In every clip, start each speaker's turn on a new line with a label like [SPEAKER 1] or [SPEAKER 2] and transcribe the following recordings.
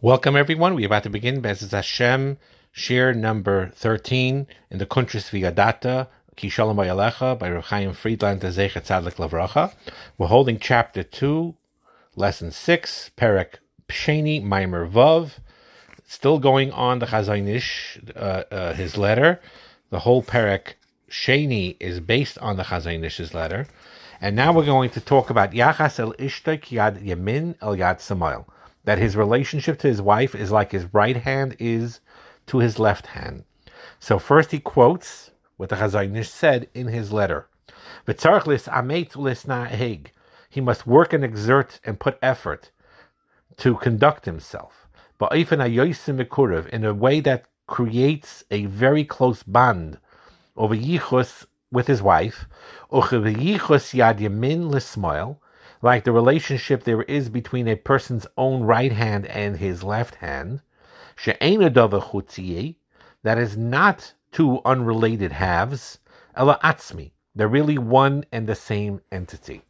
[SPEAKER 1] Welcome, everyone. We're about to begin Bezes Hashem, share number 13 in the Kuntris Vigadata, Kishalom Bayalecha by Rechaim Friedland Tezechet Tzadlik Lavracha. We're holding chapter 2, lesson 6, Perek Psheni Maimer Vav. Still going on the Chazaynish, uh, uh, his letter. The whole Perek Sheni is based on the Chazaynish's letter. And now we're going to talk about Yachas el Ishtek Yad Yamin el Yad Samoil that his relationship to his wife is like his right hand is to his left hand. So first he quotes what the Chazaynish said in his letter. He must work and exert and put effort to conduct himself. In a way that creates a very close bond over yichus with his wife, like the relationship there is between a person's own right hand and his left hand, that is not two unrelated halves, ela atzmi. They're really one and the same entity.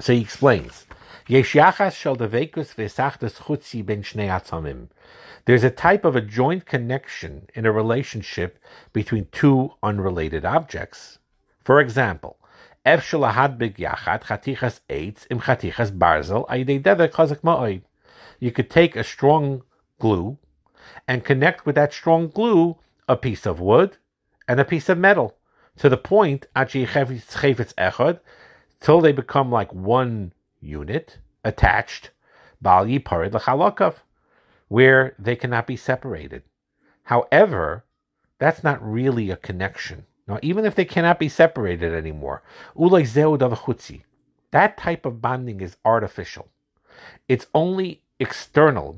[SPEAKER 1] So he explains. There's a type of a joint connection in a relationship between two unrelated objects. For example, you could take a strong glue and connect with that strong glue a piece of wood and a piece of metal to the point till they become like one unit attached where they cannot be separated. However, that's not really a connection. Now, even if they cannot be separated anymore, that type of bonding is artificial. It's only external.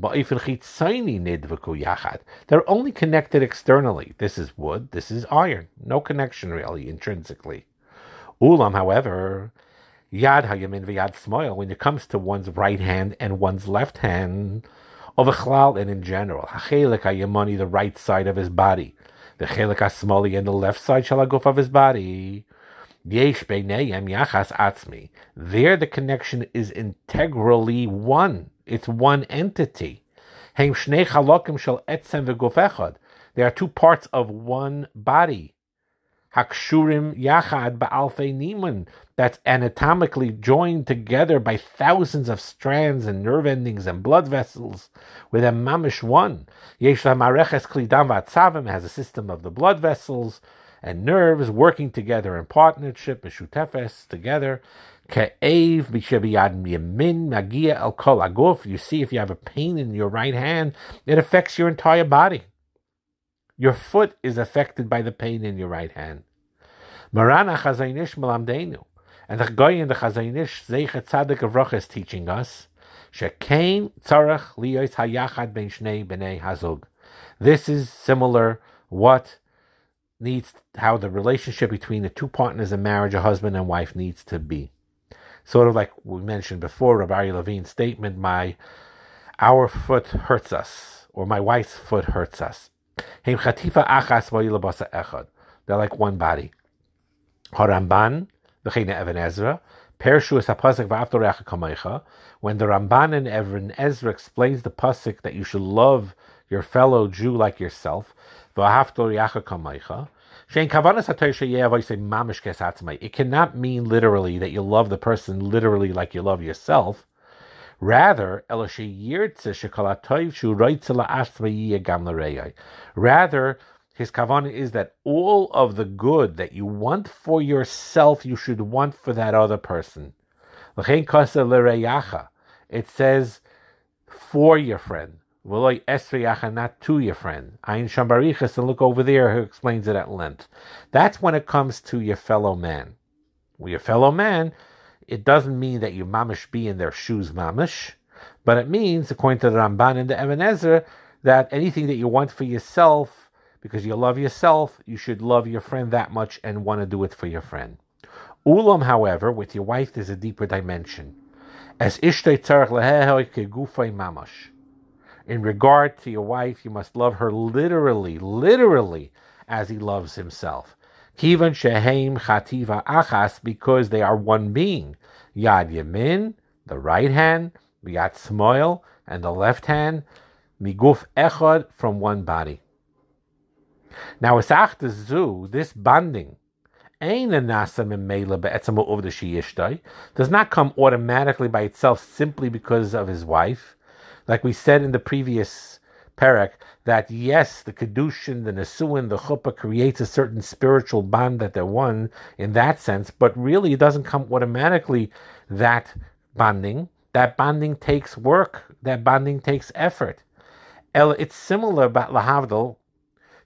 [SPEAKER 1] They're only connected externally. This is wood, this is iron. No connection really intrinsically. Ulam, however, Yad Hayamin v'Yad Smoil, when it comes to one's right hand and one's left hand, of a and in general, Hachelik the right side of his body, the chelik asmali and the left side shalaguf of his body. Yesh yachas atzmi. There, the connection is integrally one. It's one entity. Heim shnei shel etzem v'guf They are two parts of one body hakshurim yachad ba'alfei nimun, that's anatomically joined together by thousands of strands and nerve endings and blood vessels with a mamish one. Yesh mareches klidam v'atzavim has a system of the blood vessels and nerves working together in partnership, meshutefes, together. Ke'ev b'shebiyad yamin magia el kol aguf. You see, if you have a pain in your right hand, it affects your entire body. Your foot is affected by the pain in your right hand. Marana Chazaynish Malamdenu. And the guy in the Chazaynish Zeichet Tzadik of is teaching us Shekain Tzarech Liyos Hayachad Ben Shnei Bnei Hazug. This is similar what needs how the relationship between the two partners in marriage, a husband and wife, needs to be. Sort of like we mentioned before, Rabbi Levine's statement, my our foot hurts us, or my wife's foot hurts us. They're like one body. Haramban, Even Ezra, Pershu is a. When the Ramban and Even Ezra explains the pasuk that you should love your fellow Jew like yourself. It cannot mean literally that you love the person literally like you love yourself. Rather, rather, his kavanah is that all of the good that you want for yourself, you should want for that other person. It says for your friend. Not to your friend. Ayin Shambarichas, and look over there who explains it at length. That's when it comes to your fellow man. Your fellow man, it doesn't mean that you mamish be in their shoes mamish, but it means, according to the Ramban and the Even Ezra, that anything that you want for yourself because you love yourself, you should love your friend that much and want to do it for your friend. Ulam, however, with your wife, there's a deeper dimension. As ishtay mamash. In regard to your wife, you must love her literally, literally, as he loves himself. Kivan shehem chativa achas, because they are one being. Yad yamin, the right hand, yad smoil, and the left hand, miguf echad from one body. Now, zu, this bonding, does not come automatically by itself simply because of his wife. Like we said in the previous parak, that yes, the kedushin, the nesuin, the chuppah creates a certain spiritual bond that they're one in that sense, but really it doesn't come automatically. That bonding, that bonding takes work, that bonding takes effort. It's similar about lahavdil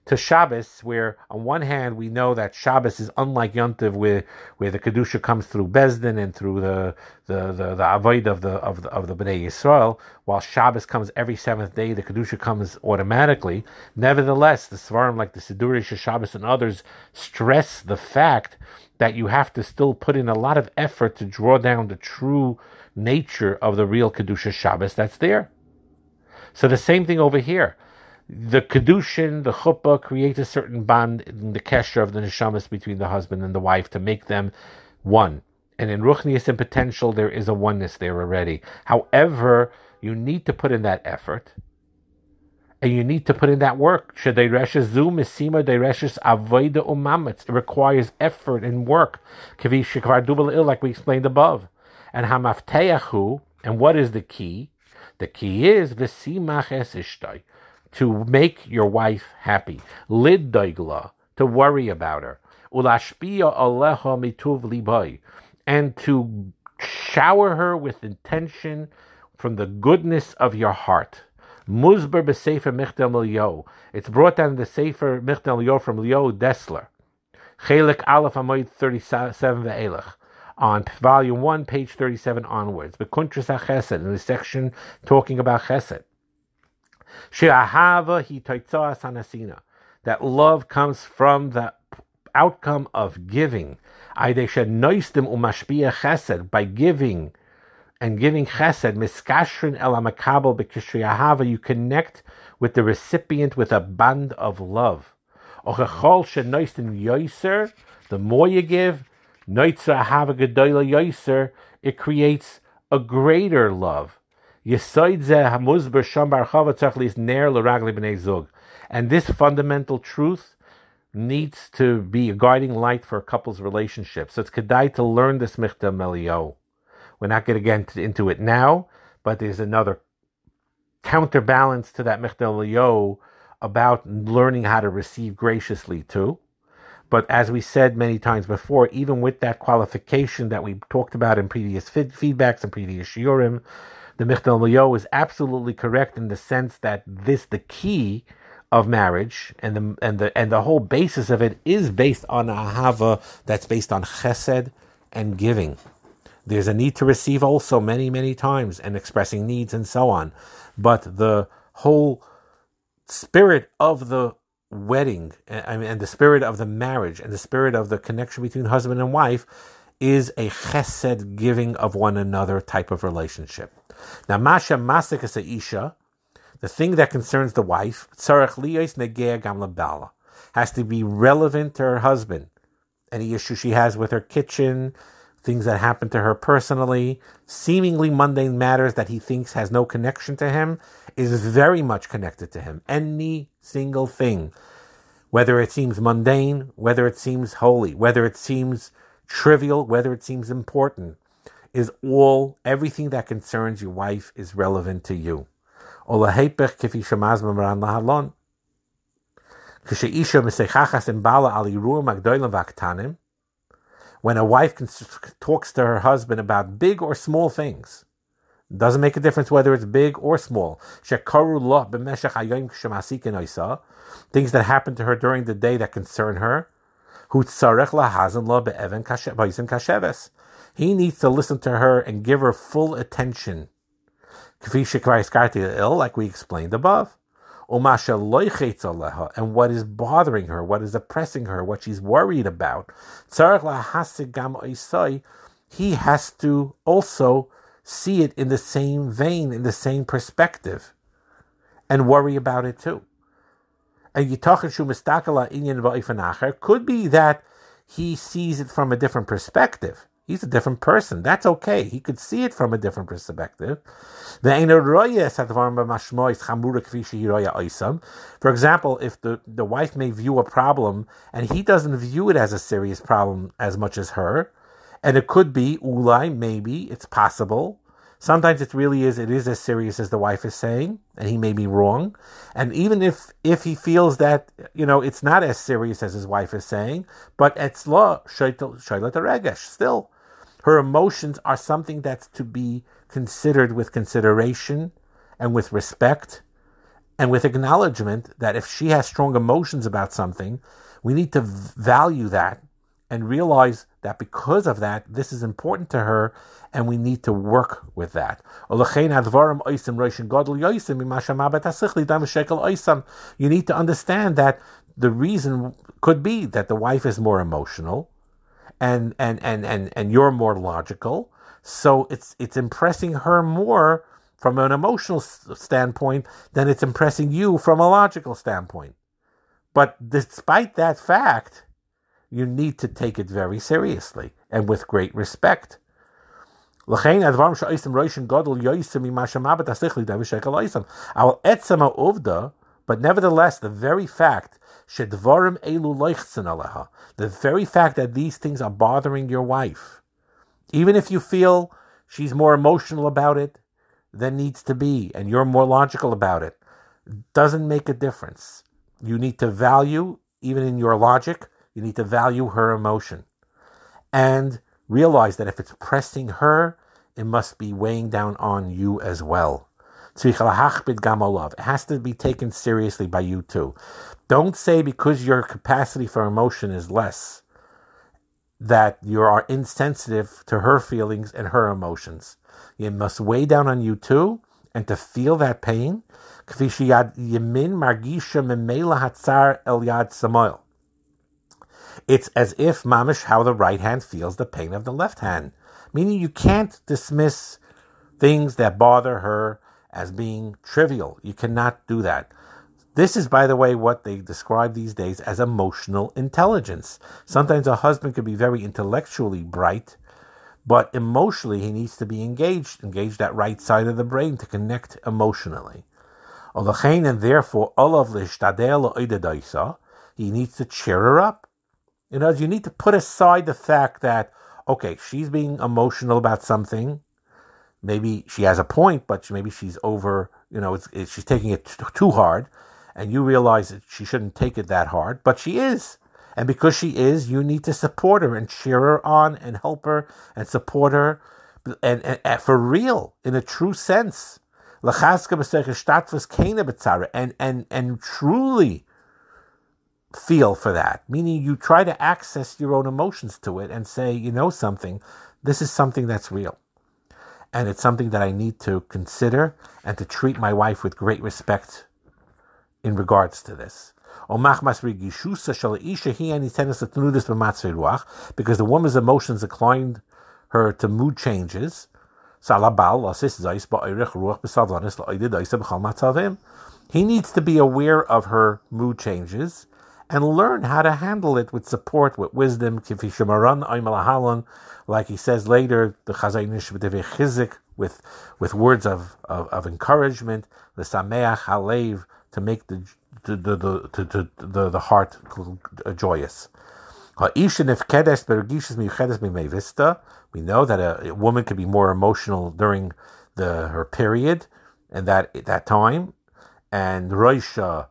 [SPEAKER 1] to Shabbos, where on one hand we know that Shabbos is unlike Yontiv, where where the kedusha comes through Bezdin and through the the the, the avoid of the of the of the Bnei Yisrael, while Shabbos comes every seventh day, the kedusha comes automatically. Nevertheless, the Svarim like the Sidurish Shabbos and others stress the fact that you have to still put in a lot of effort to draw down the true nature of the real kedusha Shabbos that's there. So the same thing over here the kedushin, the chuppah creates a certain bond in the kesher of the neshamas between the husband and the wife to make them one. And in ruchnius and potential, there is a oneness there already. However, you need to put in that effort, and you need to put in that work. It requires effort and work, like we explained above. And hamafteyahu, and what is the key? The key is v'simach es ishtai to make your wife happy. Lid daigla, to worry about her. Ulashpia aleha mituv libai, and to shower her with intention from the goodness of your heart. Muzber b'sefer Michtav MeEliyahu. It's brought down the Sefer Michtav MeEliyahu from Leo Dessler. Chelik Aleph Amoid 37 ve'elech. On volume 1, page 37 onwards. Bekuntras HaChesed, in the section talking about Chesed. She'ahava hi sanasina. That love comes from the outcome of giving. noistim umashpia chesed. By giving and giving chesed, miskashrin el amakabel bekishriyahava, you connect with the recipient with a band of love. Ochachol shenoistim yoiser, the more you give, noitza hava gedoyla yoiser, it creates a greater love. And this fundamental truth needs to be a guiding light for a couple's relationship. So it's kedai to learn this Michtav MeEliyahu. We're not going get into it now, but there's another counterbalance to that Michtav MeEliyahu about learning how to receive graciously too. But as we said many times before, even with that qualification that we talked about in previous feedbacks and previous shiurim, the Michtav MeEliyahu is absolutely correct in the sense that this the key of marriage and the and the and the whole basis of it is based on ahava that's based on chesed and giving. There's a need to receive also many many times and expressing needs and so on, but the whole spirit of the wedding and, and the spirit of the marriage and the spirit of the connection between husband and wife is a chesed giving of one another type of relationship. Now, Masha Masikas Isha, the thing that concerns the wife, Tzarech Liyos Negea Gam Labala, has to be relevant to her husband. Any issue she has with her kitchen, things that happen to her personally, seemingly mundane matters that he thinks has no connection to him, is very much connected to him. Any single thing, whether it seems mundane, whether it seems holy, whether it seems trivial, whether it seems important, is all, everything that concerns your wife is relevant to you. When a wife talks to her husband about big or small things, doesn't make a difference whether it's big or small. Things that happen to her during the day that concern her. He needs to listen to her and give her full attention. Like we explained above. And what is bothering her, what is oppressing her, what she's worried about. He has to also see it in the same vein, in the same perspective, and worry about it too. And could be that he sees it from a different perspective. He's a different person. That's okay. He could see it from a different perspective. For example, if the, the wife may view a problem and he doesn't view it as a serious problem as much as her, and it could be ulai, maybe, it's possible. Sometimes it really is, it is as serious as the wife is saying, and he may be wrong. And even if if he feels that, you know, it's not as serious as his wife is saying, but it's law, regesh, still, her emotions are something that's to be considered with consideration and with respect and with acknowledgement that if she has strong emotions about something, we need to value that and realize that because of that, this is important to her, and we need to work with that. You need to understand that the reason could be that the wife is more emotional, and and and and and you're more logical. So it's it's impressing her more from an emotional standpoint than it's impressing you from a logical standpoint. But despite that fact, you need to take it very seriously and with great respect. But nevertheless, the very fact the very fact that these things are bothering your wife, even if you feel she's more emotional about it than needs to be, and you're more logical about it, doesn't make a difference. You need to value, even in your logic, you need to value her emotion. And realize that if it's pressing her, it must be weighing down on you as well. It has to be taken seriously by you too. Don't say because your capacity for emotion is less that you are insensitive to her feelings and her emotions. It must weigh down on you too, and to feel that pain. It's as if mamish how the right hand feels the pain of the left hand, meaning you can't dismiss things that bother her as being trivial. You cannot do that. This is, by the way, what they describe these days as emotional intelligence. Sometimes a husband could be very intellectually bright, but emotionally he needs to be engaged, engage that right side of the brain to connect emotionally. And therefore, he needs to cheer her up. You know, you need to put aside the fact that, okay, she's being emotional about something. Maybe she has a point, but maybe she's over, you know, it's, it's, she's taking it t- too hard. And you realize that she shouldn't take it that hard, but she is. And because she is, you need to support her and cheer her on and help her and support her and, and, and for real, in a true sense. And, and, and truly feel for that, meaning you try to access your own emotions to it and say, you know, something, this is something that's real. And it's something that I need to consider and to treat my wife with great respect in regards to this. Because the woman's emotions inclined her to mood changes. He needs to be aware of her mood changes and learn how to handle it with support, with wisdom, like he says later, the Chazaynish with with words of, of, of encouragement, the Sameach Halev, to make the the, the, the, the, the, the heart joyous. We know that a, a woman can be more emotional during the her period and that that time. And Roisha,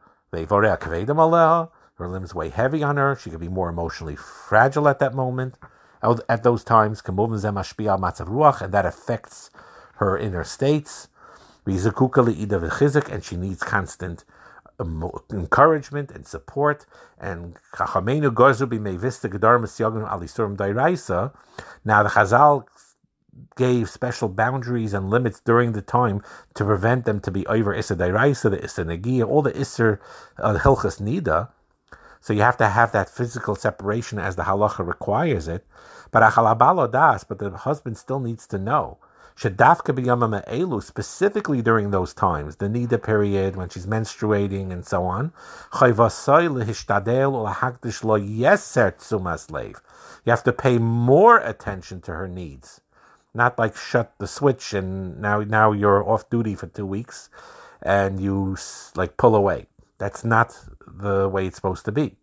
[SPEAKER 1] her limbs weigh heavy on her. She could be more emotionally fragile at that moment, at those times. And that affects her inner states. And she needs constant encouragement and support. And now the Chazal gave special boundaries and limits during the time to prevent them to be over Issa Dairaisa, the Issa Nagia, all the Isser uh, Hilchas Nida. So you have to have that physical separation as the halacha requires it. But achalabalo das, but the husband still needs to know. Shadafka b'yamam elu, specifically during those times, the nida period when she's menstruating and so on. You have to pay more attention to her needs, not like shut the switch and now now you're off duty for two weeks, and you like pull away. That's not the way it's supposed to be.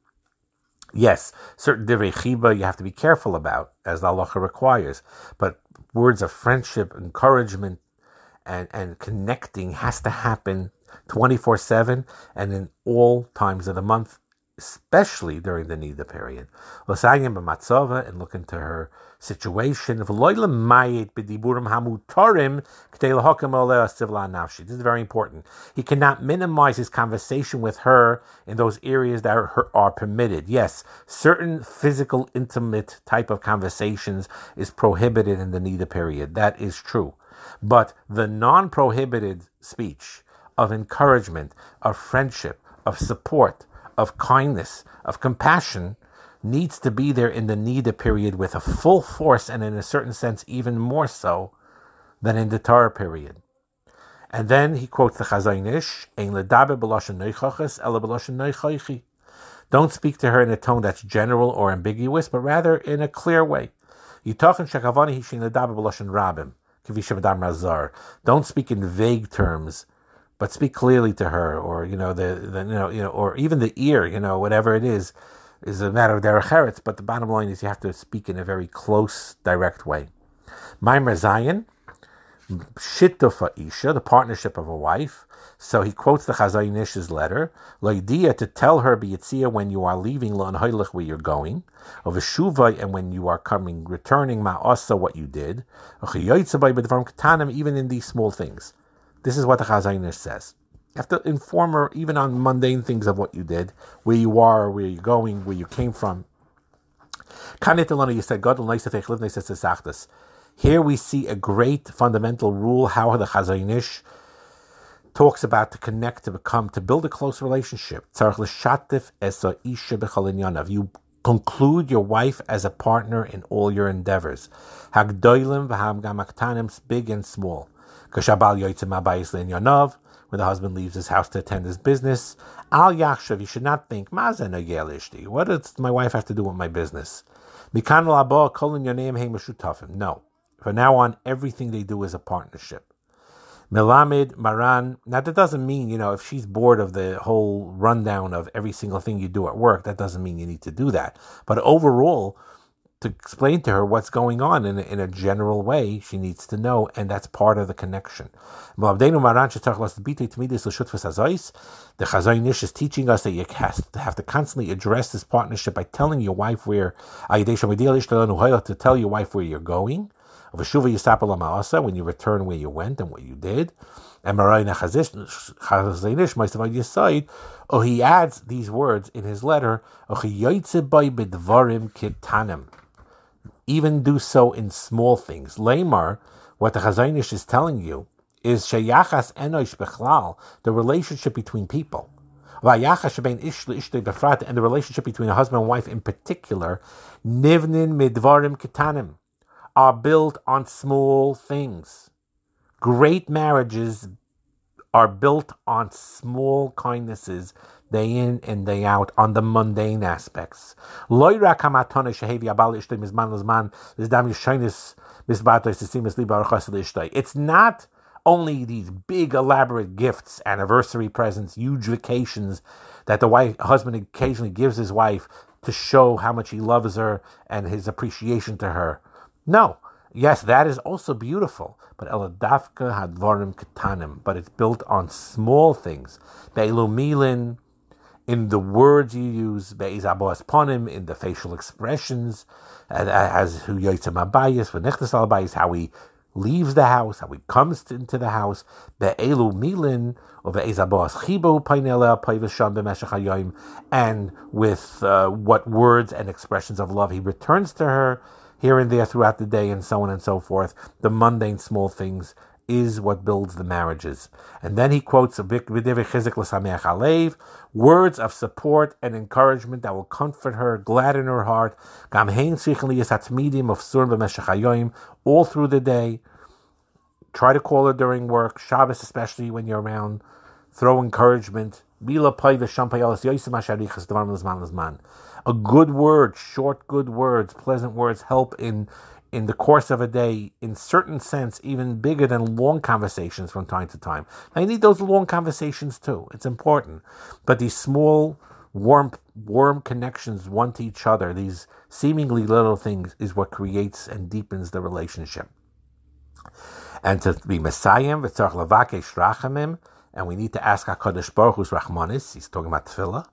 [SPEAKER 1] Yes, certain divrei chiba you have to be careful about, as the halacha requires, but words of friendship, encouragement, and, and connecting has to happen 24 7 and in all times of the month, especially during the Nida period. And look into her situation. This is very important. He cannot minimize his conversation with her in those areas that are, are permitted. Yes, certain physical, intimate type of conversations is prohibited in the Nida period. That is true. But the non prohibited speech of encouragement, of friendship, of support, of kindness, of compassion, needs to be there in the Nida period with a full force and in a certain sense even more so than in the Torah period. And then he quotes the Chazaynish, Don't speak to her in a tone that's general or ambiguous, but rather in a clear way. Don't speak in vague terms, but speak clearly to her, or you know the, the you know you know, or even the ear, you know whatever it is is a matter of derech but the bottom line is you have to speak in a very close, direct way. Maimer Zayin, Shittufa Isha, the partnership of a wife. So he quotes the Chazayinish's letter, Loidia to tell her Biyitzia when you are leaving Lanhoilich where you're going, of a Shuva and when you are coming, returning Ma'asa what you did, even in these small things. This is what the Chazayinish says. You have to inform her even on mundane things of what you did, where you are, where you're going, where you came from. Here we see a great fundamental rule how the Chazayinish talks about to connect, to become, to build a close relationship. You conclude your wife as a partner in all your endeavors. Big and small when the husband leaves his house to attend his business. Al Yachshav, you should not think, What does my wife have to do with my business? Mikanala Bo calling your name Hey Mushou No. From now on, everything they do is a partnership. Milamid, Maran. Now, that doesn't mean, you know, if she's bored of the whole rundown of every single thing you do at work, that doesn't mean you need to do that. But overall, to explain to her what's going on in a, in a general way. She needs to know, and that's part of the connection. The Chazayinish is teaching us that you have to constantly address this partnership by telling your wife where to tell your wife where you're going. When you return where you went and what you did. And or oh, he adds these words in his letter, even do so in small things. Lamar, what the Chazaynish is telling you is sheyachas enosh bechlal, the relationship between people. And the relationship between a husband and wife in particular, nivnin midvarim ketanim, are built on small things. Great marriages are built on small kindnesses day in and day out on the mundane aspects. It's not only these big elaborate gifts, anniversary presents, huge vacations that the wife, husband occasionally gives his wife to show how much he loves her and his appreciation to her. No, Yes, that is also beautiful, but eladavka hadvarim katanim, but it's built on small things. Be'ilumilin, in the words you use, ponim, in the facial expressions, as who yoitzim abayis, v'nechtes abayis, how he leaves the house, how he comes into the house, be'elu milin, or ve'ezabos chibo painela paivasham b'meshach and with uh, what words and expressions of love he returns to her, here and there throughout the day, and so on and so forth. The mundane small things is what builds the marriages. And then he quotes words of support and encouragement that will comfort her, gladden her heart, all through the day. Try to call her during work, Shabbos especially when you're around. Throw encouragement. A good word, short good words, pleasant words help in in the course of a day, in certain sense, even bigger than long conversations from time to time. Now you need those long conversations too. It's important. But these small, warm, warm connections one to each other, these seemingly little things, is what creates and deepens the relationship. And to be Messiah, v'tzarch lavakesh rachamim, and we need to ask HaKadosh Baruch Hu's Rahmanis, he's talking about tefillah,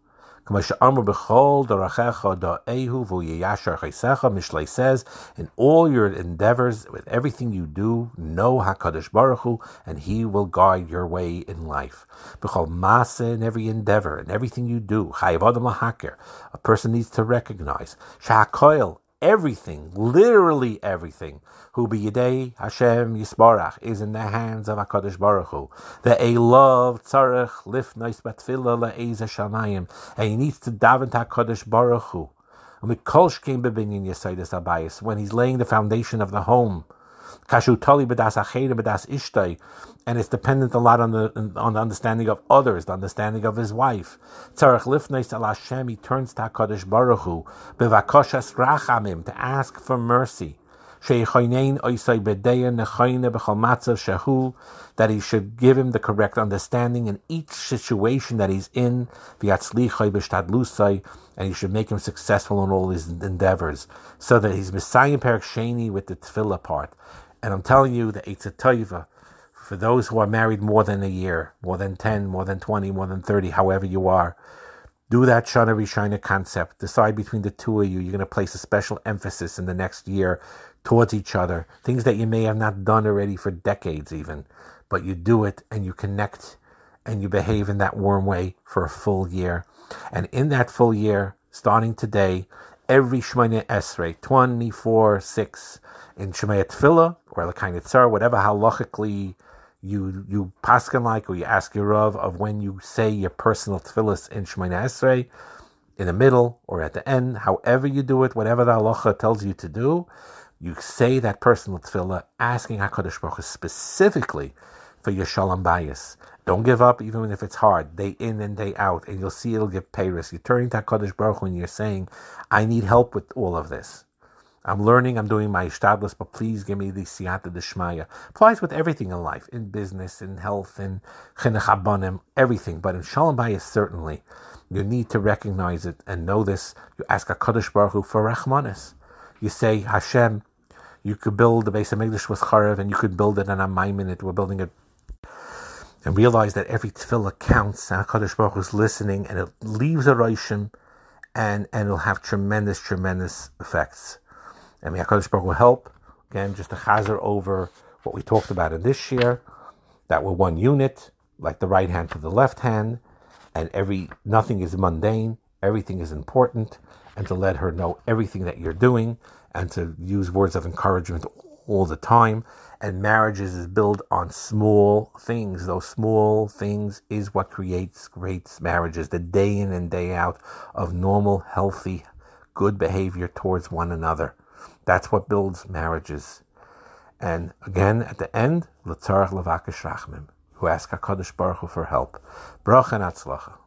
[SPEAKER 1] Mishlei says, in all your endeavors, with everything you do, know HaKadosh Baruch Hu, and He will guide your way in life. Masa in every endeavor, and everything you do, a person needs to recognize, Sha'akoil, everything, literally everything, who be Yidei Hashem Yisbarach is in the hands of HaKadosh Baruch Hu. That a Elov Tzarech Lifnois Batfila Le'eza Shamayim. And he needs to daven to HaKadosh Baruch Hu. When he's laying the foundation of the home. Kashu Tali B'das Achere B'das Ishtay, and it's dependent a lot on the on the understanding of others, the understanding of his wife. Tzarech Lifneis Al Hashem, he turns to Hakadosh Baruch Hu, Rachamim, to ask for mercy. That he should give him the correct understanding in each situation that he's in, and he should make him successful in all his endeavors, so that he's Messiah Perak Sheni with the tefillah part. And I'm telling you that it's a taiva for those who are married more than a year, more than 10, more than 20, more than 30, however you are. Do that Shana Rishina concept. Decide between the two of you. You're going to place a special emphasis in the next year towards each other. Things that you may have not done already for decades, even. But you do it and you connect and you behave in that warm way for a full year. And in that full year, starting today, every Shemaya Esrei, 24 6, in Shemaya Tefillah or Lakain Tzar, whatever halachically you you paskin like or you ask your Rav of when you say your personal tefillas in Shemaya Esrei, in the middle or at the end, however you do it, whatever the halacha tells you to do, you say that personal tefillah asking HaKadosh Baruch Hu specifically for your shalom bayis. Don't give up even if it's hard, day in and day out, and you'll see it'll give payris. You're turning to HaKadosh Baruch Hu and you're saying, I need help with all of this. I'm learning, I'm doing my ishtadlis, but please give me the siyata deshmaya. Applies with everything in life, in business, in health, in chinuch everything. But in shalom bayis, certainly, you need to recognize it and know this. You ask a HaKadosh Baruch Hu for rachmanis. You say, Hashem, you could build the base of English with Charev and you could build it on a minute. We're building it and realize that every tefillah counts. And HaKadosh Baruch Hu is listening and it leaves a Roshim and, and it'll have tremendous, tremendous effects. And may HaKadosh Baruch Hu help. Again, just to chazer over what we talked about in this year, that we're one unit, like the right hand to the left hand, and every nothing is mundane, everything is important, and to let her know everything that you're doing, and to use words of encouragement all the time. And marriages is built on small things. Those small things is what creates great marriages. The day in and day out of normal, healthy, good behavior towards one another. That's what builds marriages. And again, at the end, L'tzarech Levakish Rachmim, who ask HaKadosh Baruch Hu for help. Bracha and.